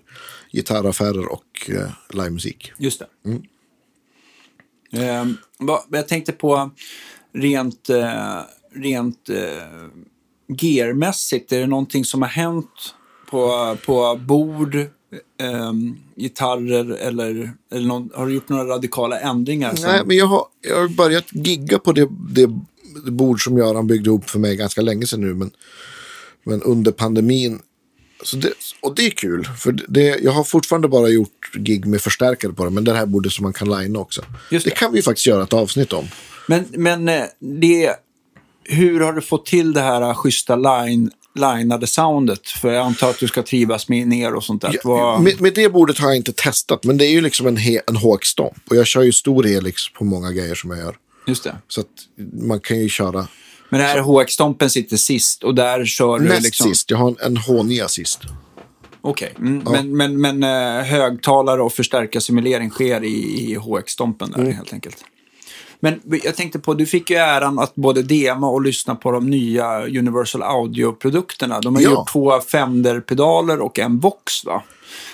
gitarraffärer och eh, livemusik. Just det. Mm. Eh, vad- jag tänkte på rent, eh, rent eh, gearmässigt. Är det någonting som har hänt på, på bord, eh, gitarrer eller, eller någon, har du gjort några radikala ändringar? sen- Nej, men jag har, jag har börjat gigga på det, det, det bord som Göran byggde ihop för mig ganska länge sedan nu. Men, men under pandemin. Så det, och det är kul. För det, jag har fortfarande bara gjort gig med förstärkare på det. Men det här bordet som man kan linea också. Just det. det. kan vi faktiskt göra ett avsnitt om. Men, men eh, det, hur har du fått till det här schyssta line, lineade soundet? För jag antar att du ska trivas med ner och sånt där. Vad- Med, med det bordet har jag inte testat. Men det är ju liksom en, he, en håkstomp. Och jag kör ju stor helix på många grejer som jag gör. Just det. Så att man kan ju köra Men det här HX-stompen sitter sist och där kör du näst liksom... sist. Jag har en, en H9 sist. Okej, mm, men, men, men eh, högtalare och förstärkarsimulering sker i, i HX-stompen där Mm. helt enkelt. Men jag tänkte på, du fick ju äran att både dema och lyssna på de nya Universal Audio-produkterna. De har Ja. gjort två Fender-pedaler och en Vox va?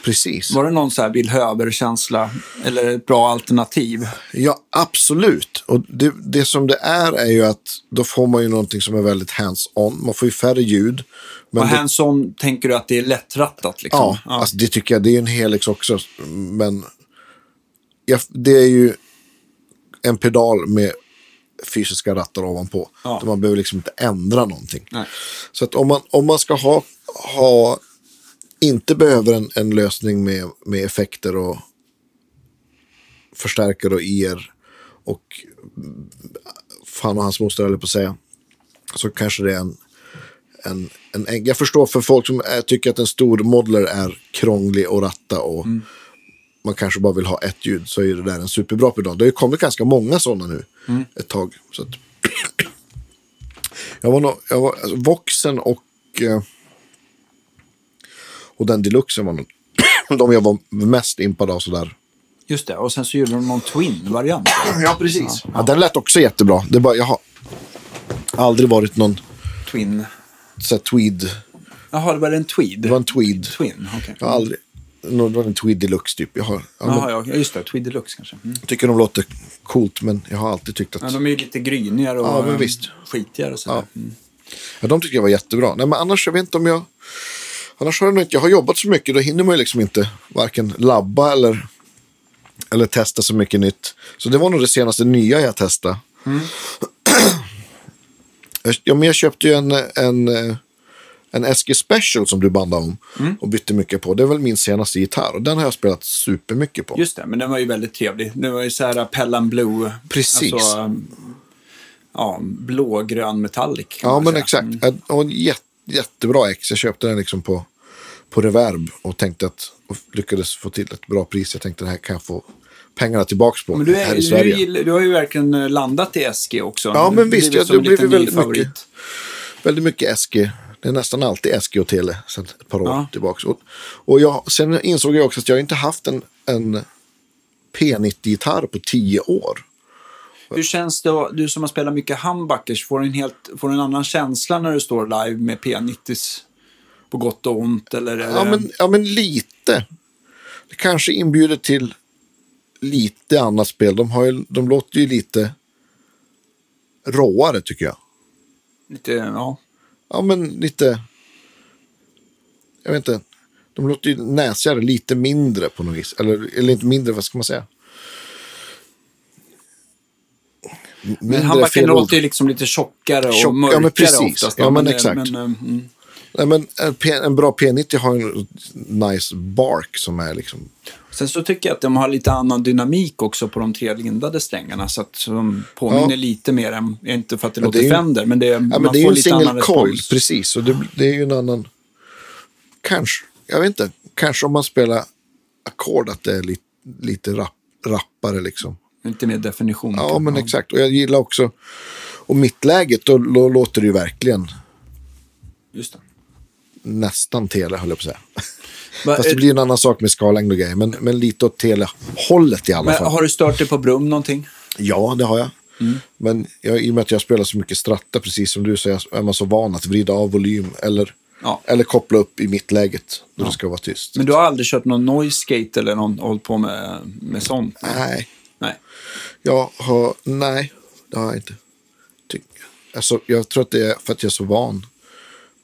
Precis. Var det någon så här Bill Höver-känsla eller ett bra alternativ? Ja, absolut. Och det, det som det är är ju att då får man ju någonting som är väldigt hands-on. Man får ju färre ljud. Men och hands-on tänker du att det är lättrattat liksom? ja, Alltså, det tycker jag. Det är en helix också. Men ja, det är ju en pedal med fysiska rattar ovanpå. Ja. Man behöver liksom inte ändra någonting. Nej. Så att om man, om man ska ha, ha inte behöver en, en lösning med, med effekter och förstärkare och IR och mm, fan och hans moster eller på att säga. Så kanske det är en, en, en, Jag förstår för folk som är, tycker att en stor modeler är krånglig och ratta och man kanske bara vill ha ett ljud så är det där en superbra pedal. Det har ju kommit ganska många sådana nu ett tag. Så att jag var, nog, jag var alltså, Voxen och, eh, och den deluxen var nog [clears throat] de jag var mest impad av sådär. Just det, och sen så gjorde de någon twin-variant. Ja, precis. Ja, den lät också jättebra. Det bara, jag har aldrig varit någon Twin. så tweed. Jaha, det var en tweed? Det var en tweed. Twin, okej. Jag har aldrig, någon, en tweed deluxe typ. Jag, har, jag ja, just det. Tweed Deluxe kanske. Mm. tycker de låter coolt men jag har alltid tyckt att... Ja, de är ju lite grynigare och Ja, men eh, visst. skitigare. Så Ja. ja. mm. Ja, de tycker jag var jättebra. Nej, men annars, jag vet inte om jag... Annars har jag inte... Jag har jobbat så mycket, då hinner man ju liksom inte varken labba eller, eller testa så mycket nytt. Så det var nog det senaste nya jag testade. [clears throat] Jag- ja, men jag köpte ju en, en, eh, en SG Special som du bandade om och bytte mycket på. Det är väl min senaste gitarr och den har jag spelat supermycket på. Just det, men den var ju väldigt trevlig. Det var ju så här Pellan Blue. Precis. Alltså, um, ja, blågrön metallic. Ja, men säga. exakt. Mm. Och en jätte, jättebra ex. Jag köpte den liksom på, på reverb och tänkte att och lyckades få till ett bra pris. Jag tänkte det här kan jag få pengarna tillbaks på Men du, här är, i du, Sverige. gillar- du har ju verkligen eh, landat i SG också. Ja, men visst, en blir liten väldigt mycket. Väldigt mycket SG. Det är nästan alltid SG och Tele sedan ett par år Ja. tillbaks. Och, och jag, sen insåg jag också att jag inte haft en, en P90-gitarr på tio år. Hur känns det, du som har spelat mycket humbuckers, får en, helt, får en annan känsla när du står live med P90s på gott och ont? Eller Ja men, ja, men lite. Det kanske inbjuder till lite annat spel. De, har ju, de låter ju lite råare tycker jag. lite, ja. Ja, men lite... Jag vet inte. De låter ju näsigare, lite mindre på något vis. Eller, eller inte mindre, vad ska man säga? Men mindre handbacken fel ord. låter ju liksom lite tjockare och Tjock- ja, men mörkare precis. oftast. Ja, men det- exakt. Men, mm. Nej, men en, en bra P90 har en nice bark som är liksom... Sen så tycker jag att de har lite annan dynamik också på de tre lindade strängarna. Så att de påminner Ja. lite mer än, inte för att det Men låter det är ju- Fender, men det, Ja, man men det är får en lite annan coil, respons. precis. Och det, det är ju en annan... Kanske, jag vet inte. Kanske om man spelar ackord att det är lite, lite rapp, rappare liksom. Lite mer definition. Ja, men exakt. Och jag gillar också... Och mittläget, då, då låter det ju verkligen Just det. Nästan tele, höll jag på att säga. [laughs] Va, Fast det blir en annan sak med skallängd och grejer. Men, men lite åt telehållet i alla men fall. har du stört dig på Brum någonting? Ja, det har jag. Mm. Men jag, i och med att jag spelar så mycket stratta, precis som du säger, är man så van att vrida av volym eller, Ja. eller koppla upp i mittläget då det ska vara tyst. Men du har aldrig kört någon noise skate eller någon, hållit på med, med sånt? Nej, Nej. jag har, nej, det har jag inte. Alltså, jag tror att det är för att jag är så van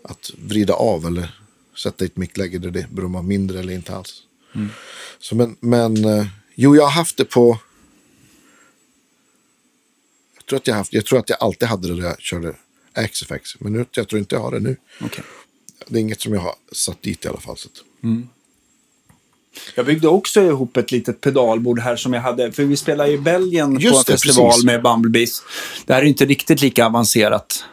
att vrida av eller sätta i ett mickläge där det brummar mindre eller inte alls. Mm. Så men, men eh, jo, jag har haft det på... Jag tror att jag, haft, jag tror att jag alltid hade det när jag körde XFX. Men nu, jag tror inte jag har det nu. Okej. Det är inget som jag har satt dit i alla fall. Så att, Jag byggde också ihop ett litet pedalbord här som jag hade, för vi spelar i Belgien Just på en det, festival precis. med Bumblebees. Det här är inte riktigt lika avancerat.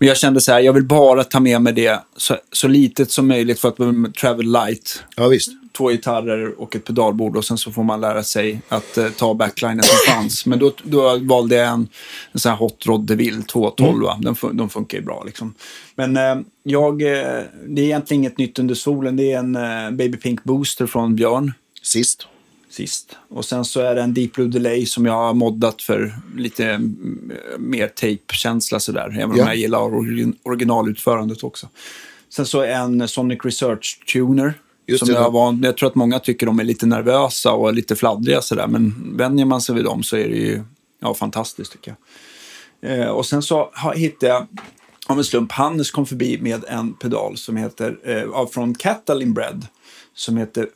Men jag kände så här, jag vill bara ta med mig det så, så litet som möjligt för att travel light. ja, visst. Två gitarrer och ett pedalbord och sen så får man lära sig att eh, ta backlinen som fanns. Men då, då valde jag en, en sån här Hot Rod DeVille 212. Va? Den, fun- de funkar ju bra liksom. Men eh, jag, eh, det är egentligen inget nytt under solen. Det är en eh, Baby Pink Booster från Björn Sist. Sist. Och sen så är det en Deep Blue Delay som jag har moddat för lite mm, mer tape-känsla sådär. Även Ja. om jag gillar origin- originalutförandet också. Sen så en Sonic Research Tuner. Just som jag, ja. var, jag tror att många tycker de är lite nervösa och lite fladdriga sådär. Men vänjer man sig vid dem så är det ju ja, fantastiskt tycker jag. Eh, och sen så hittade jag av en slump, Hannes kom förbi med en pedal som heter, eh, från Catalin Bread, som heter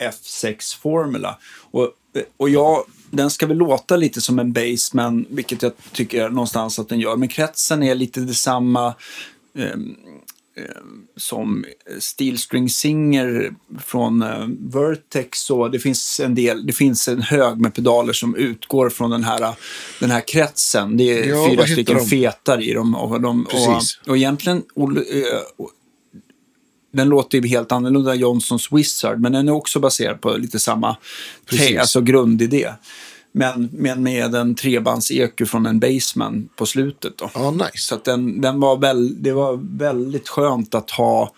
5F6 Formula. Och, eh, och jag, den ska väl låta lite som en Bassman, vilket jag tycker någonstans att den gör. Men kretsen är lite detsamma ehm, som Steel String Singer från eh, Vertex. Och det, finns en del, det finns en hög med pedaler som utgår från den här, den här kretsen. Det är Ja, fyra stycken de? fetar i dem. Och, de, Precis. och, och egentligen, eh, den låter ju helt annorlunda Johnsons Wizard, men den är också baserad på lite samma te, alltså grundidé. Men, men med en trebands EQ från en Bassman på slutet. Då. Ja, nice. Så den, den var väl, det var väldigt skönt att ha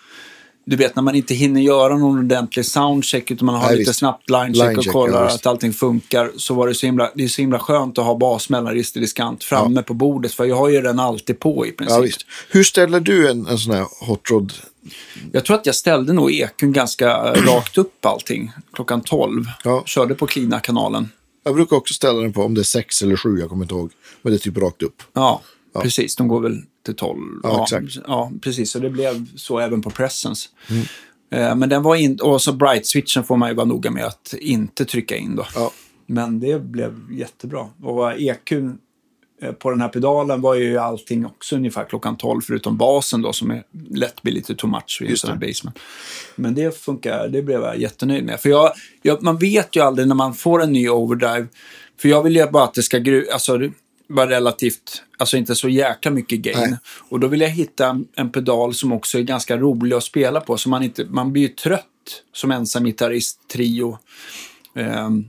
du vet när man inte hinner göra någon ordentlig soundcheck utan man har Nej, lite visst. snabbt linecheck och Linecheck, kollar ja, att allting funkar. Så var det så himla, det är så himla skönt att ha basmellanregister diskant framme på bordet. För jag har ju den alltid på i princip. Ja. Hur ställer du en, en sån här hot rod? Jag tror att jag ställde nog ekun ganska rakt upp allting. Klockan 12. Ja. Körde på Klina-kanalen. Jag brukar också ställa den på om det är sex eller sju, jag kommer inte ihåg. Men det är typ rakt upp. Ja, precis. De går väl till 12. Ja, exakt. Ja, precis. Så det blev så även på Presence. Mm. Eh, Men den var inte... Och så Bright-switchen får man ju vara noga med att inte trycka in då. Ja. Men det blev jättebra. Och EQn på den här pedalen var ju allting också ungefär klockan 12 förutom basen då som är lätt blir lite too much vid en sån här basement. Men det funkar, det blev jag jättenöjd med. För jag, jag, man vet ju aldrig när man får en ny overdrive. För jag vill ju bara att det ska gru, alltså, vara relativt, alltså inte så jäkla mycket gain. Nej. Och då vill jag hitta en, pedal som också är ganska rolig att spela på. Så man, inte, man blir ju trött som ensam gitarrist, trio. Ehm,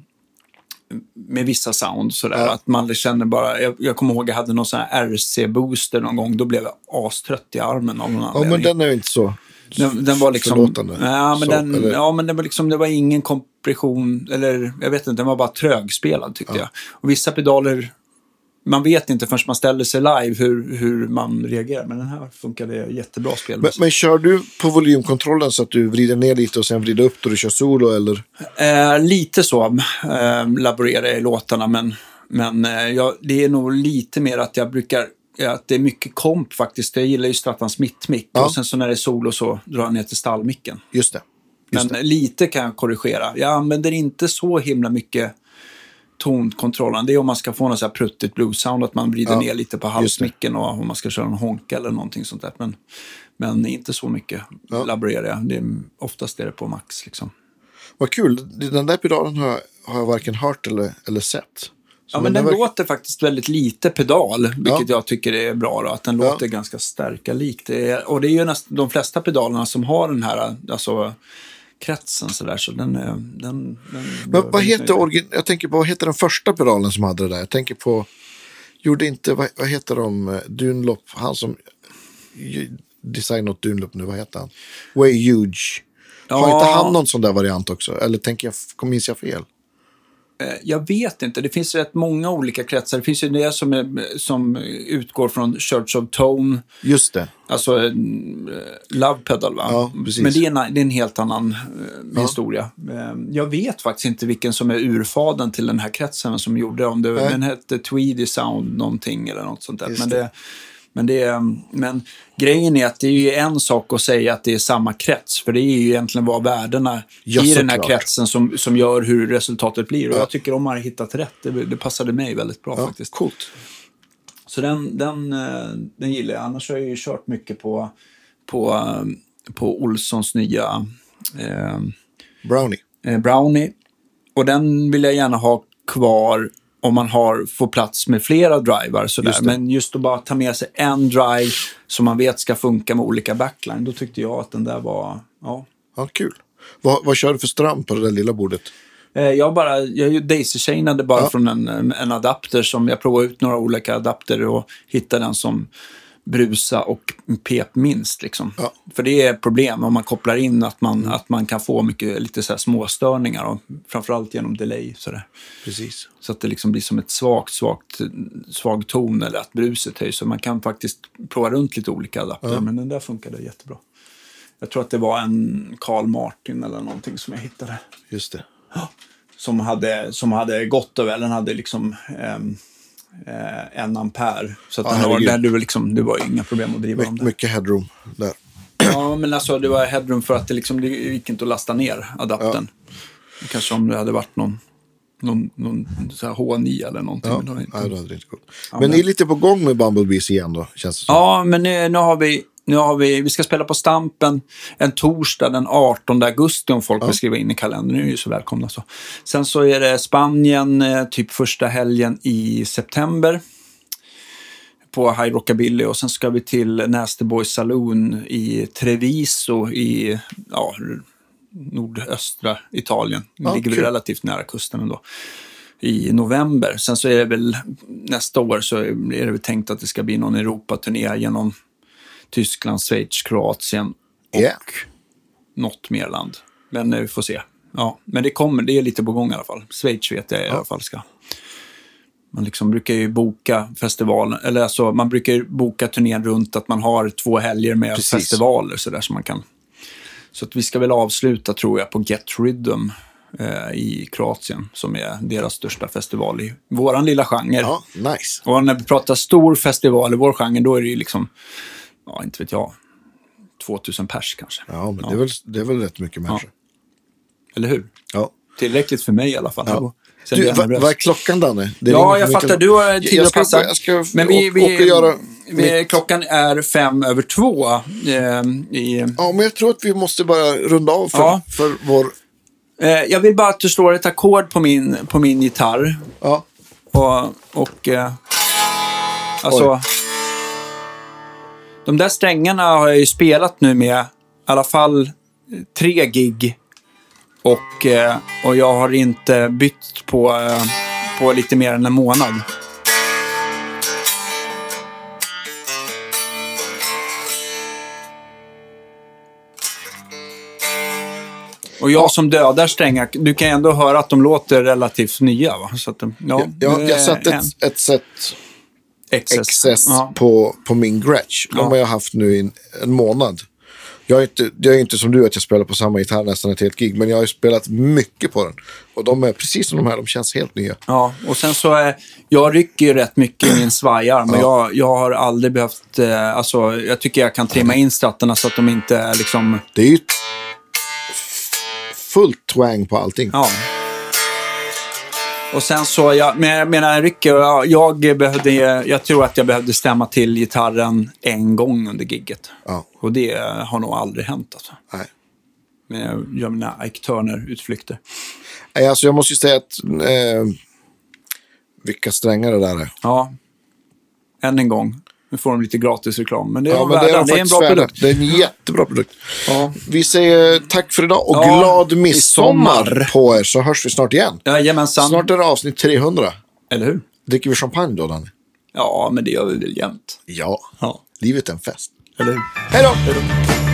med vissa sound sådär. Ja. Att man känner bara, jag, jag kommer ihåg jag hade någon sån här RC-booster någon gång. Då blev jag astrött i armen av någon Ja, anledning. men den är ju inte så... Den, den var liksom... Förlåtande. Ja, men, Så, den, eller- ja, men den var liksom, det var ingen kompression, eller jag vet inte, den var bara trögspelad tyckte jag. Och vissa pedaler, man vet inte förrän man ställer sig live hur, hur man reagerar. Men den här funkade jättebra Men, spelmässigt. men kör du på volymkontrollen så att du vrider ner lite och sen vrider upp då du kör solo eller? Eh, lite så eh, laborerar jag i låtarna, men, men eh, jag, det är nog lite mer att jag brukar att det är mycket komp faktiskt. Jag gillar ju Strattans mittmick Ja. och sen så när det är solo så drar jag ner till stallmicken. Just det. Just Men lite kan jag korrigera. Jag använder inte så himla mycket tonkontrollen. Det är om man ska få något så här pruttigt blues-sound, att man vrider Ja, ner lite på halsmicken och om man ska köra en honka eller någonting sånt där. Men, men inte så mycket Ja. laborerar jag. Det är, oftast är det på max liksom. Vad kul. Den där pedalen har jag, har jag varken hört eller, eller sett. Så Ja, men den verkar- låter faktiskt väldigt lite pedal, vilket Ja. jag tycker är bra. Då, att den låter ganska stärka likt. Det är, och det är ju nästan de flesta pedalerna som har den här alltså, kretsen sådär. Så den, är- den, den Men vad heter, origin... jag tänker på, vad heter den första pedalen som hade det där? Jag tänker på, gjorde inte, vad, vad heter de, eh, Dunlop, han som designat åt Dunlop nu, vad heter han? Way Huge. Har Ja. inte han någon sån där variant också? Eller tänker jag, minns jag fel? Eh, Jag vet inte. Det finns rätt många olika kretsar. Det finns ju det som, är, som utgår från Church of Tone, Just det. alltså eh, Love Pedal va? Ja, precis. Men det är, en, det är en helt annan eh, historia. Eh, jag vet faktiskt inte vilken som är urfaden till den här kretsen som gjorde om det. Nej. Den hette Tweedy Sound någonting eller något sånt där. Just Men, det. det, men, det, men grejen är att det är ju en sak att säga att det är samma krets. För det är ju egentligen vad värdena Ja, i den här såklart. kretsen som, som gör hur resultatet blir. Och Ja. jag tycker de har hittat rätt. Det, det passade mig väldigt bra faktiskt. coolt. Så den, den, eh, den gillar jag. Annars har jag ju kört mycket på, på, eh, på Olssons nya eh, Brownie. eh, Brownie. Och den vill jag gärna ha kvar om man har, får plats med flera drivar. Sådär. Just. Men just att bara ta med sig en drive som man vet ska funka med olika backline. Då tyckte jag att den där var... Ja. Ja, kul. Vad, vad kör du för ström på det där lilla bordet? Eh, Jag bara, jag daisy-chainade bara Ja. från en, en adapter som jag provade ut några olika adapter och hittade den som brusa och pep minst. Liksom. Ja. För det är problem om man kopplar in att man, att man kan få mycket lite så här småstörningar och framförallt genom delay. Så, där. Precis. så att det liksom blir som ett svagt, svagt, svag ton eller att bruset höjs. Så man kan faktiskt prova runt lite olika adapter, men den där funkade jättebra. Jag tror att det var en Carl Martin eller någonting som jag hittade Just det. som hade, som hade gått över, den hade liksom ehm, eh, en ampere. Så att Ja, den herregud. där var liksom, det var inga problem att driva dem My, där. mycket headroom där. Ja, men alltså det var headroom för att det, liksom, det gick inte att lasta ner adaptern. Kanske om det hade varit någon, någon, någon så här H9 eller någonting. Ja, men det var inte. nej, det hade inte gått. Ja, men men- ni är lite på gång med Bumblebees igen då, känns det som. Ja, men nu, nu har vi... Nu har vi, vi ska spela på Stampen en torsdag den 18 augusti om folk vill skriva in i kalendern. Nu är ju så välkomna. Så. Sen så är det Spanien, eh, typ första helgen i september. På High Rockabilly och sen ska vi till Nasty Boys Saloon i Treviso i ja, nordöstra Italien. Ja, ligger kul. relativt nära kusten ändå. I november. Sen så är det väl nästa år så är det väl tänkt att det ska bli någon Europaturné genom Tyskland, Schweiz, Kroatien och Yeah. något mer land. Men eh, vi får se. Ja, men det kommer, det är lite på gång i alla fall. Schweiz vet jag i alla fall ska. Man liksom brukar ju boka festivalen, eller alltså man brukar boka turnén runt att man har två helger med Precis. festivaler så där som man kan. Så att vi ska väl avsluta tror jag på Get Rhythm eh, i Kroatien som är deras största festival i våran lilla genre. Ja, nice. Och när vi pratar stor festival i vår genre, då är det ju liksom, ja, inte vet jag, 2000 pers kanske. Ja, men Det, är väl, det är väl rätt mycket människor. Eller hur? Ja. Tillräckligt för mig i alla fall. Ja. Sen Du, vad, vad är klockan Danne? Det Ja, jag fattar. Du har tid att passa. jag ska Men vi, åka vi, och göra vi, klockan är fem över två. Eh, i, Ja, men jag tror att vi måste bara runda av för, Ja. för vår... eh, jag vill bara att du slår ett ackord på min, på min gitarr. Ja, Och, och eh, alltså... Oj. De där strängarna har jag ju spelat nu med i alla fall tre gig. Och, eh, och jag har inte bytt på, eh, på lite mer än en månad. Och jag som dödar strängar, du kan ändå höra att de låter relativt nya. Va? Så att, de- ja, jag, jag är satte en ett, ett set XS Ja. på, på min Gretsch. De Ja. har jag haft nu i en, en månad. Jag är, inte, jag är inte som du att jag spelar på samma gitarr nästan ett helt gig, men jag har ju spelat mycket på den. Och de är precis som de här, de känns helt nya. Ja, och sen så är, jag rycker ju rätt mycket i min svajar, men jag, jag har aldrig behövt, eh, alltså jag tycker jag kan trimma in stratterna så att de inte är liksom, Det är ju fullt twang på allting. ja. Och sen så, jag men jag menar Ricky, jag, jag, behövde, jag tror att jag behövde stämma till gitarren en gång under gigget. Ja. Och det har nog aldrig hänt alltså. Nej. Men jag gör mina Ike Turner-utflykter. Nej, Alltså jag måste ju säga att eh, vilka strängar det där är. Ja, än en gång. Nu får de lite gratis reklam. Men det är, Ja, de men det är, de det är en bra värda. produkt. Det är en jättebra produkt. Ja. Vi säger tack för idag och Ja, glad midsommar på er så hörs vi snart igen. Jajamensan. Snart är det avsnitt 300. Eller hur? Dricker vi champagne då, Danny? Ja, men det gör vi väl jämt. Ja. Ja. Livet är en fest. Eller hur? Hej då.